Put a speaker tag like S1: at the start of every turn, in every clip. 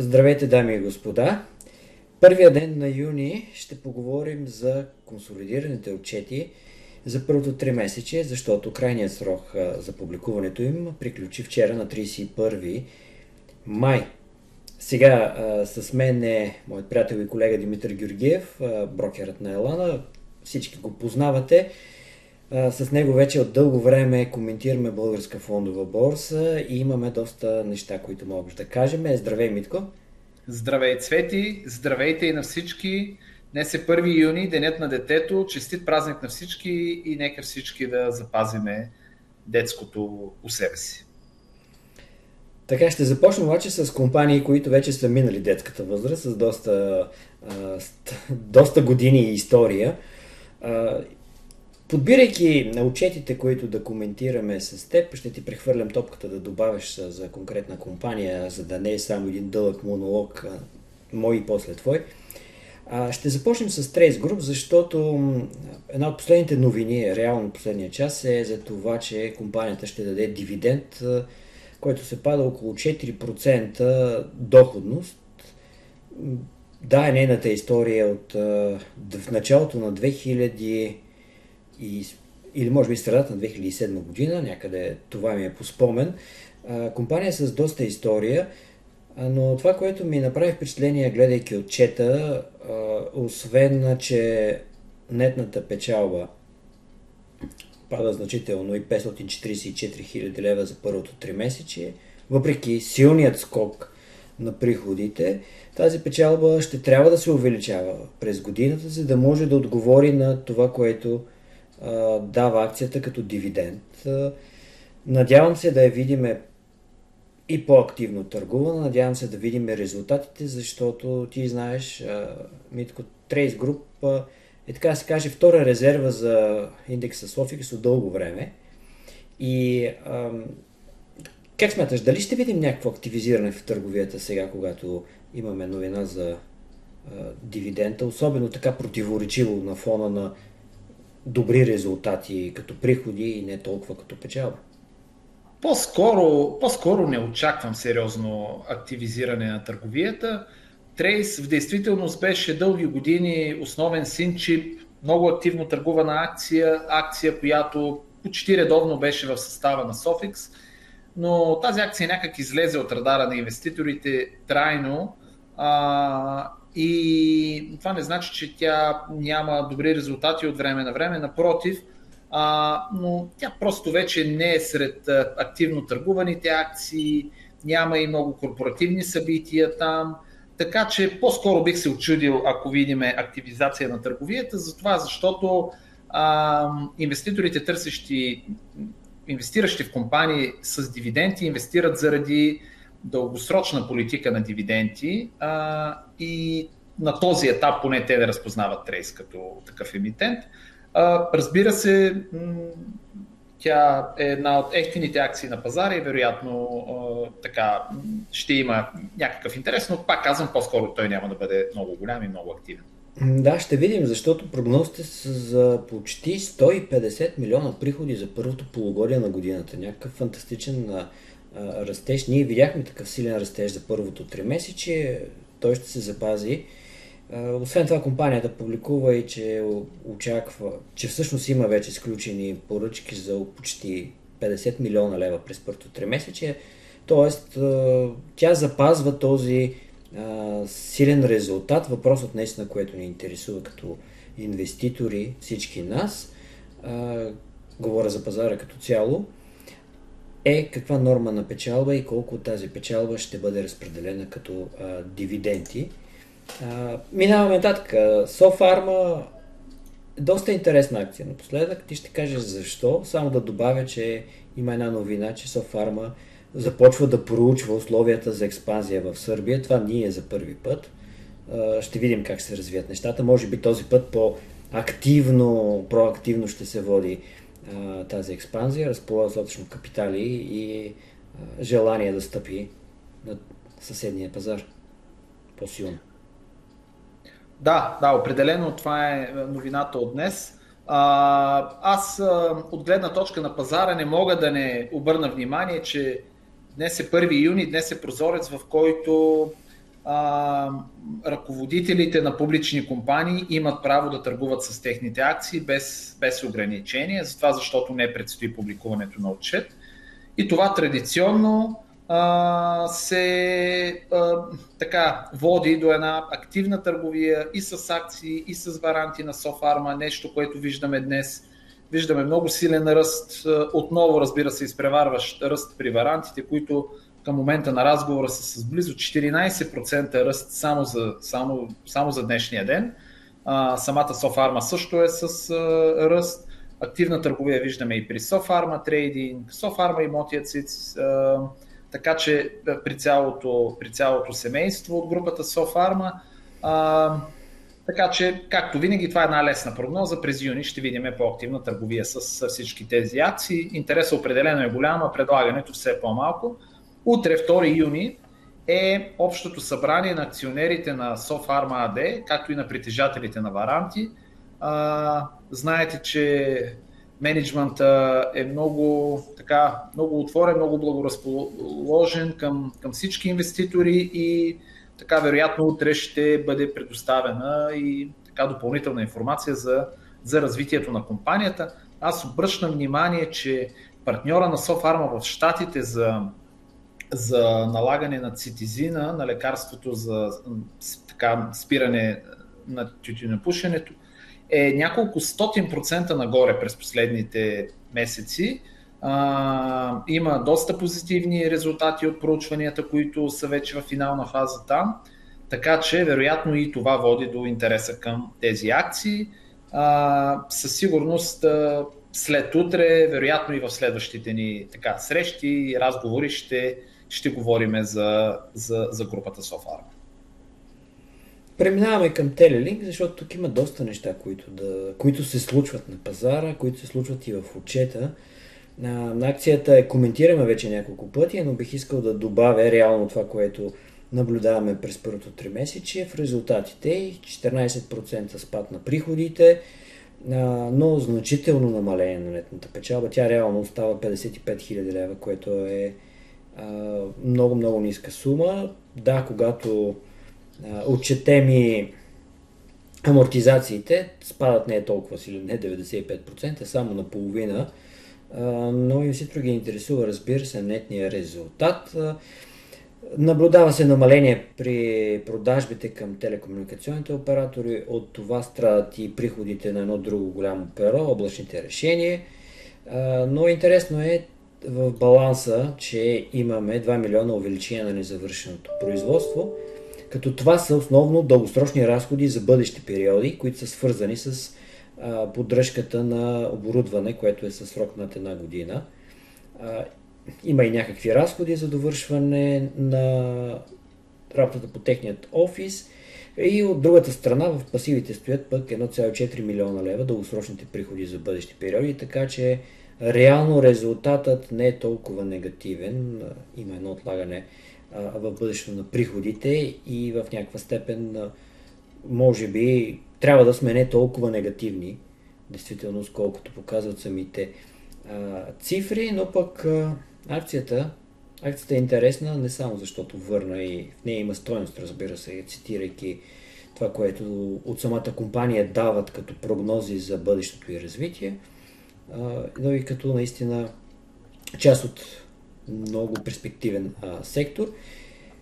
S1: Здравейте, дами и господа! Първия ден на юни ще поговорим за консолидираните отчети за първото три месече, защото крайният срок за публикуването им приключи вчера на 31 май. Сега с мен е моят приятел и колега Димитър Георгиев, брокерът на Елана. Всички го познавате. С него вече от дълго време коментираме българска фондова борса и имаме доста неща, които можем да кажем. Здравей, Митко!
S2: Здравей, Цвети! Здравейте и на всички! Днес е 1 юни, денят на детето. Честит празник на всички и нека всички да запазиме детското у себе си.
S1: Така, ще започнем обаче с компании, които вече са минали детската възраст, с доста, а, доста години и история. А, Подбирайки на отчетите, които да коментираме с теб, ще ти прехвърлям топката да добавиш за конкретна компания, за да не е само един дълъг монолог, мой и после твой. Ще започнем с Trace Group, защото една от последните новини, реално последния час, е за това, че компанията ще даде дивиденд, който се пада около 4% доходност. Да, е нейната история от в началото на 2000 и, или може би средата на 2007 година, някъде това ми е по спомен. Компания с доста история, но това, което ми направи впечатление, гледайки отчета, освен, че нетната печалба пада значително и 544 хиляди лева за първото три месече, въпреки силният скок на приходите, тази печалба ще трябва да се увеличава през годината, за да може да отговори на това, което дава акцията като дивиденд. Надявам се да я видиме и по-активно търгувана. Надявам се да видим резултатите, защото ти знаеш, Митко Трейс Груп е така да се каже втора резерва за индекса Софикс от дълго време. И как смяташ, дали ще видим някакво активизиране в търговията сега, когато имаме новина за дивидента, особено така противоречиво на фона на добри резултати като приходи и не толкова като печалба?
S2: По-скоро, по-скоро не очаквам сериозно активизиране на търговията. Трейс в действителност беше дълги години основен синчип, много активно търгувана акция, акция, която почти редовно беше в състава на Sofix, но тази акция някак излезе от радара на инвеститорите трайно а, и това не значи, че тя няма добри резултати от време на време, напротив, а, но тя просто вече не е сред активно търгуваните акции, няма и много корпоративни събития там, така че по-скоро бих се очудил, ако видим активизация на търговията, за това, защото а, инвеститорите, търсещи, инвестиращи в компании с дивиденти, инвестират заради дългосрочна политика на дивиденти а, и на този етап поне те да разпознават Трейс като такъв емитент. Разбира се, тя е една от ефтините акции на пазара и вероятно така ще има някакъв интерес, но пак казвам, по-скоро той няма да бъде много голям и много активен.
S1: Да, ще видим, защото прогнозите са за почти 150 милиона приходи за първото полугодие на годината. Някакъв фантастичен а, растеж. Ние видяхме такъв силен растеж за първото три месече. Той ще се запази. Освен това, компанията публикува и че очаква, че всъщност има вече сключени поръчки за почти 50 милиона лева през първото три месече. Тоест, тя запазва този силен резултат. Въпросът наистина, което ни интересува като инвеститори, всички нас, говоря за пазара като цяло, е каква норма на печалба и колко тази печалба ще бъде разпределена като дивиденти. Минаваме нататък. Софарма доста интересна акция напоследък. Ти ще кажеш защо. Само да добавя, че има една новина, че Софарма започва да проучва условията за експанзия в Сърбия. Това ние за първи път. Ще видим как се развият нещата. Може би този път по-активно, проактивно ще се води а, тази експанзия, разполага достатъчно капитали и а, желание да стъпи на съседния пазар по-силно.
S2: Да, да, определено това е новината от днес. Аз от гледна точка на пазара не мога да не обърна внимание, че днес е 1 юни, днес е прозорец, в който ръководителите на публични компании имат право да търгуват с техните акции без, без ограничения, затова защото не предстои публикуването на отчет. И това традиционно се така води до една активна търговия и с акции, и с варанти на Софарма, нещо, което виждаме днес. Виждаме много силен ръст, отново разбира се изпреварващ ръст при варантите, които към момента на разговора са с близо 14% ръст само за, само, само за днешния ден. Самата Софарма също е с ръст. Активна търговия виждаме и при Софарма трейдинг, Софарма имоти ЦИЦ, така че при цялото, при цялото семейство от групата. А, така че, както винаги, това е една лесна прогноза. През юни ще видим по-активна търговия с, с всички тези акции. Интересът определено е голям, а предлагането все е по-малко. Утре, 2 юни, е общото събрание на акционерите на Софарма AD, както и на притежателите на Варанти. А, знаете, че менеджмента е много, така, много отворен, много благоразположен към, към всички инвеститори и така вероятно утре ще бъде предоставена и така допълнителна информация за, за развитието на компанията. Аз обръщам внимание, че партньора на Софарма в Штатите за за налагане на цитизина, на лекарството за така, спиране на тютюнопушенето, е няколко стотин процента нагоре през последните месеци. А, има доста позитивни резултати от проучванията, които са вече в финална фаза там. Така че, вероятно, и това води до интереса към тези акции. А, със сигурност, след утре, вероятно и в следващите ни така, срещи и разговори ще ще говорим за, за, за групата Софара.
S1: Преминаваме към Телелинк, защото тук има доста неща, които, да, които се случват на пазара, които се случват и в отчета. На, на акцията е коментираме вече няколко пъти, но бих искал да добавя реално това, което наблюдаваме през първото три месече в резултатите 14% спад на приходите, но значително намаление на нетната печалба. Тя реално остава 55 000 лева, което е много, много ниска сума. Да, когато а, отчетем и амортизациите, спадат не е толкова силен, не 95%, само на половина, но инвеститор ги интересува, разбира се, нетния резултат. Наблюдава се намаление при продажбите към телекомуникационните оператори, от това страдат и приходите на едно друго голямо перо, облачните решения. Но интересно е, в баланса, че имаме 2 милиона увеличение на незавършеното производство, като това са основно дългосрочни разходи за бъдещи периоди, които са свързани с а, поддръжката на оборудване, което е със срок над една година. А, има и някакви разходи за довършване на работата по техният офис. И от другата страна в пасивите стоят пък 1,4 милиона лева дългосрочните приходи за бъдещи периоди, така че Реално резултатът не е толкова негативен. Има едно отлагане в бъдещето на приходите и в някаква степен може би трябва да сме не толкова негативни, действително, колкото показват самите а, цифри, но пък а, акцията, акцията е интересна не само защото върна и в нея има стоеност, разбира се, цитирайки това, което от самата компания дават като прогнози за бъдещето и развитие, но и като наистина част от много перспективен а, сектор.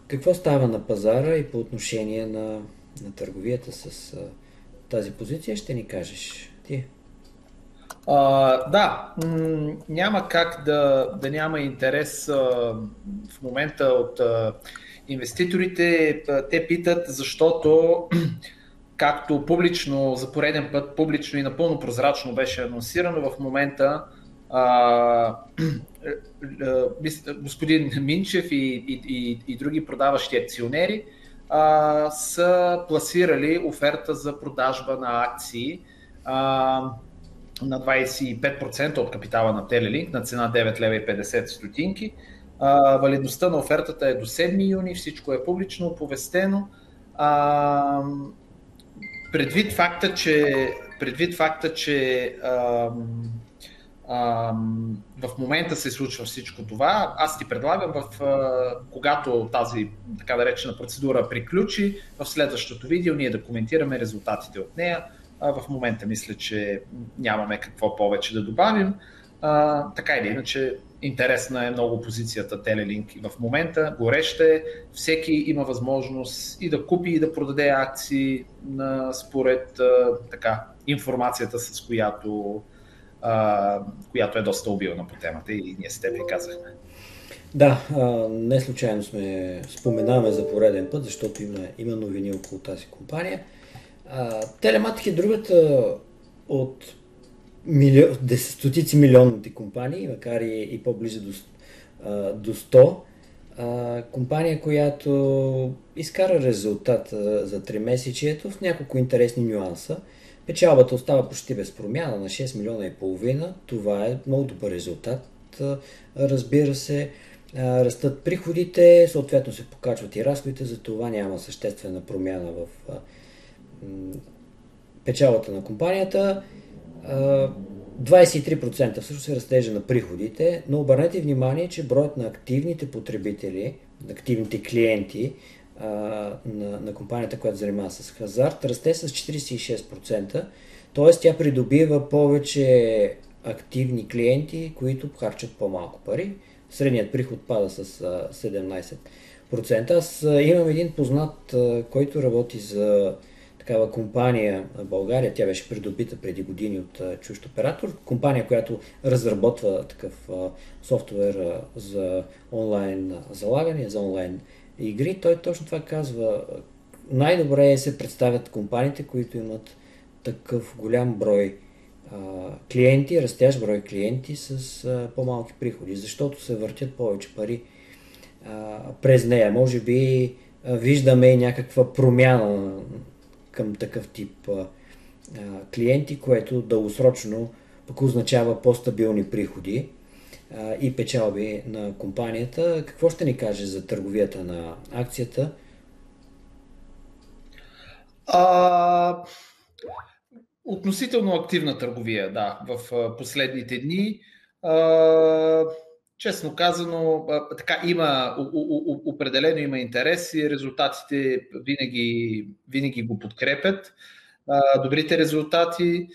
S1: Какво става на пазара и по отношение на, на търговията с а, тази позиция, ще ни кажеш ти.
S2: А, да, м- няма как да, да няма интерес а, в момента от а, инвеститорите. Те питат, защото както публично, за пореден път, публично и напълно прозрачно беше анонсирано в момента, а, господин Минчев и, и, и, и други продаващи акционери а, са пласирали оферта за продажба на акции а, на 25% от капитала на Телелинк на цена 9 лева и 50 стотинки. Валидността на офертата е до 7 юни, всичко е публично оповестено. А, предвид факта, че, предвид факта, че а, в момента се случва всичко това. Аз ти предлагам, в, когато тази така наречена процедура приключи, в следващото видео ние да коментираме резултатите от нея. В момента мисля, че нямаме какво повече да добавим. А, така или иначе, интересна е много позицията Телелинк и в момента гореще е. Всеки има възможност и да купи и да продаде акции според така, информацията, с която а, която е доста обилна по темата и ние с теб и казахме.
S1: Да, а, не случайно сме споменаваме за пореден път, защото има, има новини около тази компания. Телематик е другата от мили... стотици милионните компании, макар и, и по-близо до, а, до 100. А, компания, която изкара резултат за 3 месечието в няколко интересни нюанса. Печалбата остава почти без промяна на 6 милиона и половина. Това е много добър резултат. Разбира се, растат приходите, съответно се покачват и разходите, за това няма съществена промяна в печалбата на компанията. 23% всъщност е растежа на приходите, но обърнете внимание, че броят на активните потребители, активните клиенти на, на компанията, която занимава с хазарт, расте с 46%, т.е. тя придобива повече активни клиенти, които харчат по-малко пари. Средният приход пада с 17%. Аз имам един познат, който работи за такава компания в България. Тя беше придобита преди години от чужд оператор. Компания, която разработва такъв софтуер за онлайн залагане, за онлайн игри, той точно това казва. Най-добре е се представят компаниите, които имат такъв голям брой а, клиенти, растящ брой клиенти с а, по-малки приходи, защото се въртят повече пари а, през нея. Може би а, виждаме някаква промяна към такъв тип а, клиенти, което дългосрочно пък означава по-стабилни приходи и печалби на компанията. Какво ще ни каже за търговията на акцията?
S2: А, относително активна търговия, да, в последните дни. А, честно казано, така има, определено има интерес и резултатите винаги, винаги го подкрепят. Добрите резултати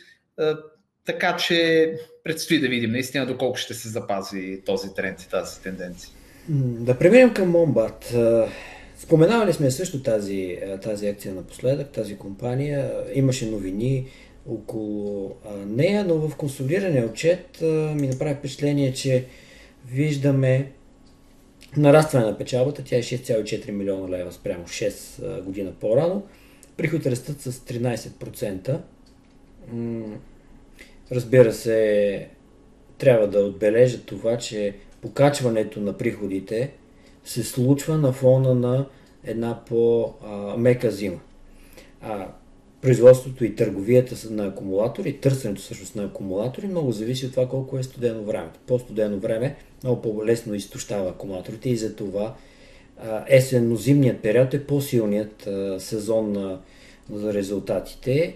S2: така че предстои да видим наистина доколко ще се запази този тренд и тази тенденция.
S1: Да преминем към Момбард. Споменавали сме също тази, тази акция напоследък, тази компания. Имаше новини около нея, но в консолидирания отчет ми направи впечатление, че виждаме нарастване на печалбата. Тя е 6,4 милиона лева спрямо 6 година по-рано. Приходите растат с 13%. Разбира се, трябва да отбележа това, че покачването на приходите се случва на фона на една по-мека зима. А, производството и търговията на акумулатори, търсенето всъщност на акумулатори много зависи от това колко е студено времето. По-студено време много по-лесно изтощава акумулаторите и затова есенно-зимният период е по-силният сезон на, резултатите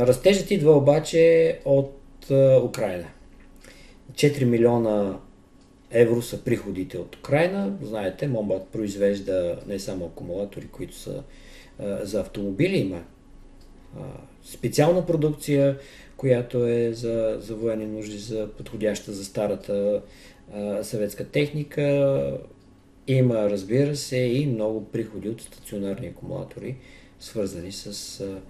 S1: Растежът идва обаче от Украина. 4 милиона евро са приходите от Украина. Знаете, Момбат произвежда не само акумулатори, които са за автомобили, има специална продукция, която е за, за военни нужди, за подходяща за старата съветска техника. Има, разбира се, и много приходи от стационарни акумулатори, свързани с а,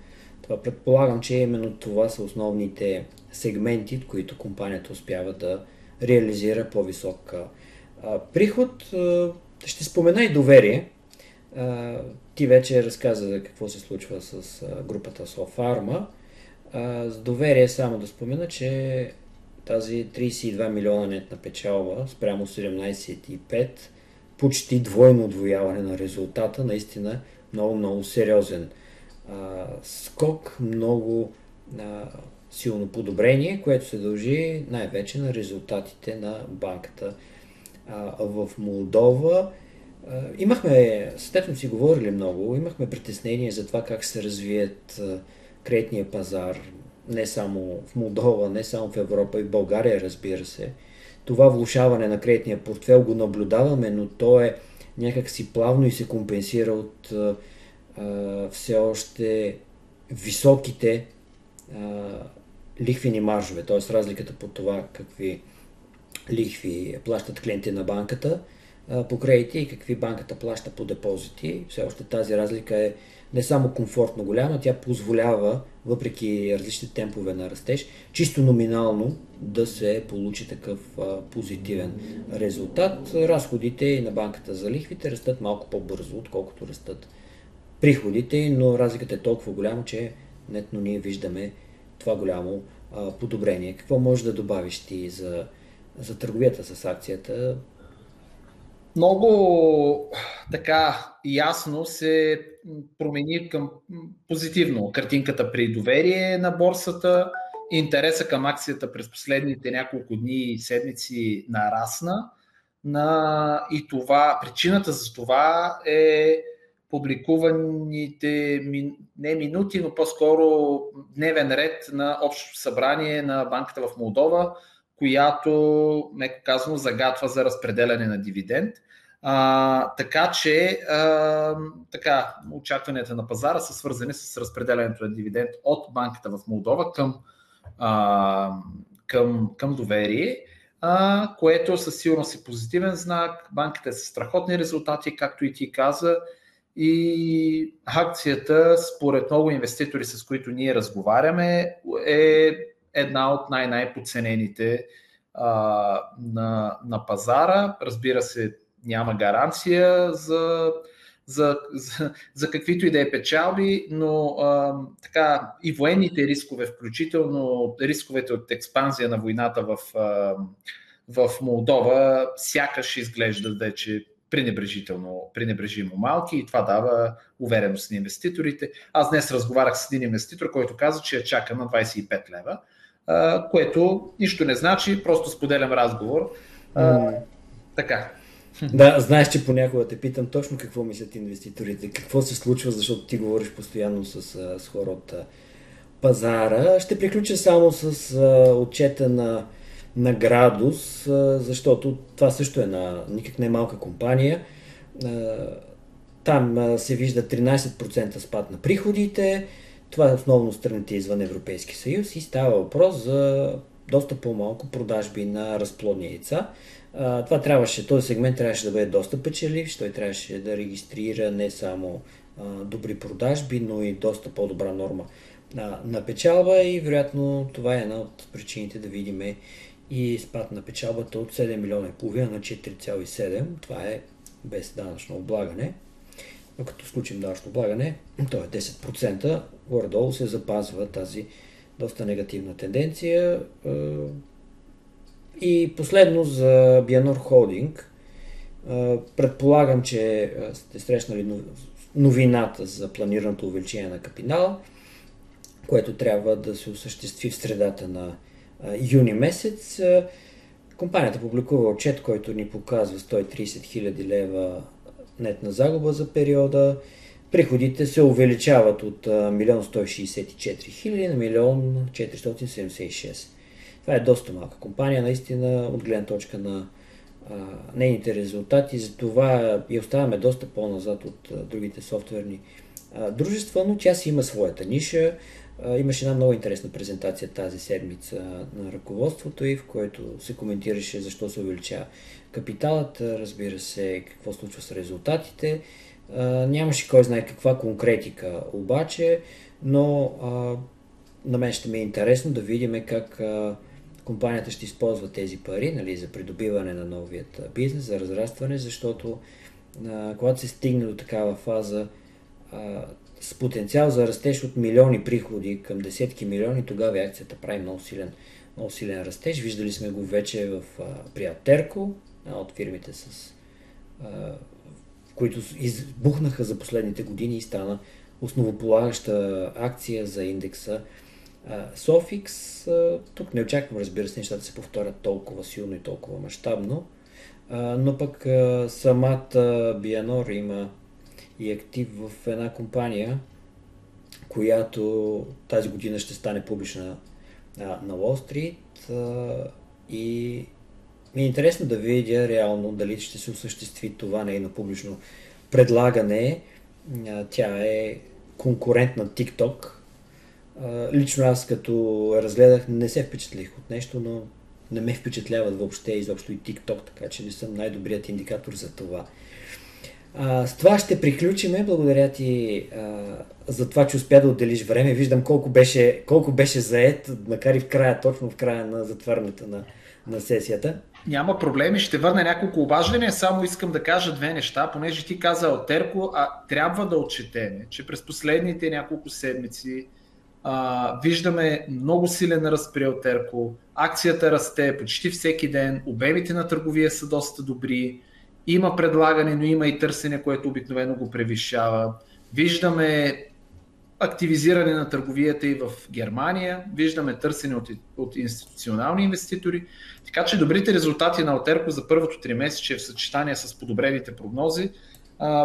S1: предполагам, че именно това са основните сегменти, от които компанията успява да реализира по-висок приход. Ще спомена и доверие. Ти вече разказа за какво се случва с групата Софарма. С доверие само да спомена, че тази 32 милиона нетна печалба спрямо 17,5 почти двойно отвояване на резултата, наистина много, много сериозен скок, много а, силно подобрение, което се дължи най-вече на резултатите на банката а, в Молдова. А, имахме, с си говорили много, имахме притеснение за това как се развият а, кредитния пазар не само в Молдова, не само в Европа и в България, разбира се. Това влушаване на кредитния портфел го наблюдаваме, но то е някак си плавно и се компенсира от а, а, все още високите а, лихвени маржове, т.е. разликата по това какви лихви плащат клиенти на банката по кредити и какви банката плаща по депозити. Все още тази разлика е не само комфортно голяма, тя позволява, въпреки различните темпове на растеж, чисто номинално да се получи такъв а, позитивен резултат. Разходите на банката за лихвите растат малко по-бързо, отколкото растат приходите, но разликата е толкова голяма, че нетно ние виждаме това голямо а, подобрение. Какво може да добавиш ти за, за търговията с акцията?
S2: Много така ясно се промени към позитивно картинката при доверие на борсата. Интереса към акцията през последните няколко дни и седмици нарасна. На... И това, причината за това е публикуваните не минути, но по-скоро дневен ред на Общото събрание на банката в Молдова, която, меко казано, загатва за разпределяне на дивиденд. А, така че а, така, очакванията на пазара са свързани с разпределянето на дивиденд от банката в Молдова към, а, към, към доверие, а, което със сигурност е позитивен знак. Банката е с страхотни резултати, както и ти каза. И акцията, според много инвеститори, с които ние разговаряме, е една от най-най-подценените на, на пазара. Разбира се, няма гаранция за, за, за, за каквито и да е печалби, но а, така и военните рискове, включително рисковете от експанзия на войната в, а, в Молдова, сякаш изглеждат вече пренебрежително, пренебрежимо малки и това дава увереност на инвеститорите. Аз днес разговарях с един инвеститор, който каза, че я чака на 25 лева, което нищо не значи, просто споделям разговор. А, така.
S1: Да, знаеш, че понякога те питам точно какво мислят инвеститорите, какво се случва, защото ти говориш постоянно с, с хора от пазара. Ще приключа само с отчета на, на градус, защото това също е на никак не малка компания. Там се вижда 13% спад на приходите. Това е основно страните извън Европейски съюз и става въпрос за доста по-малко продажби на разплодни яйца. Това трябваше, този сегмент трябваше да бъде доста печеливш, той трябваше да регистрира не само добри продажби, но и доста по-добра норма на печалба и вероятно това е една от причините да видим и спад на печалбата от 7 милиона и половина на 4,7. Това е без данъчно облагане. Но като случим данъчно облагане, то е 10%. Горе-долу се запазва тази доста негативна тенденция. И последно за Бианор Холдинг. Предполагам, че сте срещнали новината за планираното увеличение на капитала, което трябва да се осъществи в средата на юни месец. Компанията публикува отчет, който ни показва 130 000 лева нетна загуба за периода. Приходите се увеличават от 1 164 000 на 1 476 това е доста малка компания, наистина, от гледна точка на нейните резултати. Затова и оставаме доста по-назад от другите софтуерни дружества, но тя си има своята ниша. Имаше една много интересна презентация тази седмица на ръководството и в който се коментираше защо се увеличава капиталът, разбира се, какво случва с резултатите. Нямаше кой знае каква конкретика обаче, но на мен ще ми е интересно да видим как компанията ще използва тези пари нали, за придобиване на новият бизнес, за разрастване, защото когато се стигне до такава фаза с потенциал за растеж от милиони приходи към десетки милиони, тогава акцията прави много силен, много силен растеж. Виждали сме го вече в, а, при Атерко, от фирмите с а, които избухнаха за последните години и стана основополагаща акция за индекса Софикс, тук не очаквам, разбира се, нещата се повторят толкова силно и толкова мащабно, но пък самата Бианор има и актив в една компания, която тази година ще стане публична а, на Wall Street а, и ми е интересно да видя реално дали ще се осъществи това нейно публично предлагане. А, тя е конкурент на TikTok. А, лично аз като разгледах не се впечатлих от нещо, но не ме впечатляват въобще изобщо и TikTok, така че не съм най-добрият индикатор за това. А, с това ще приключиме. Благодаря ти а, за това, че успя да отделиш време. Виждам колко беше, колко беше заед, макар и в края, точно в края на затварянето на, на сесията.
S2: Няма проблеми, ще върна няколко обаждания, само искам да кажа две неща, понеже ти каза Алтерко, а трябва да отчетеме, че през последните няколко седмици а, виждаме много силен ръст при Алтерко, акцията расте почти всеки ден, обемите на търговия са доста добри, има предлагане, но има и търсене, което обикновено го превишава. Виждаме активизиране на търговията и в Германия, виждаме търсене от, от институционални инвеститори, така че добрите резултати на Алтерко за първото три месече в съчетание с подобрените прогнози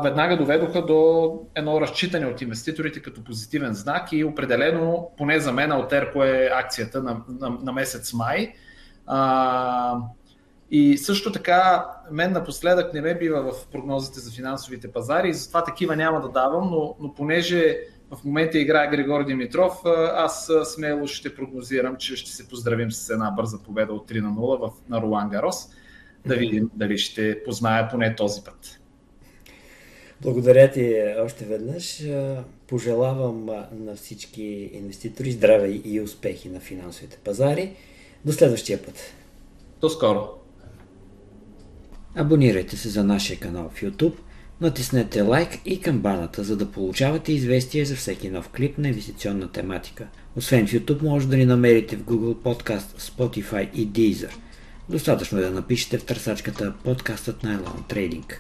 S2: веднага доведоха до едно разчитане от инвеститорите като позитивен знак и определено, поне за мен, Алтерко е акцията на, на, на месец май. А, и също така, мен напоследък не ме бива в прогнозите за финансовите пазари и затова такива няма да давам, но, но понеже в момента играе Григор Димитров, аз смело ще прогнозирам, че ще се поздравим с една бърза победа от 3 на 0 в, на Ролан Гарос. Да видим дали ще позная поне този път.
S1: Благодаря ти още веднъж. Пожелавам на всички инвеститори здраве и успехи на финансовите пазари. До следващия път.
S2: До скоро.
S1: Абонирайте се за нашия канал в YouTube, натиснете лайк и камбаната, за да получавате известия за всеки нов клип на инвестиционна тематика. Освен в YouTube, може да ни намерите в Google Podcast, Spotify и Deezer. Достатъчно е да напишете в търсачката подкастът на Elon Trading.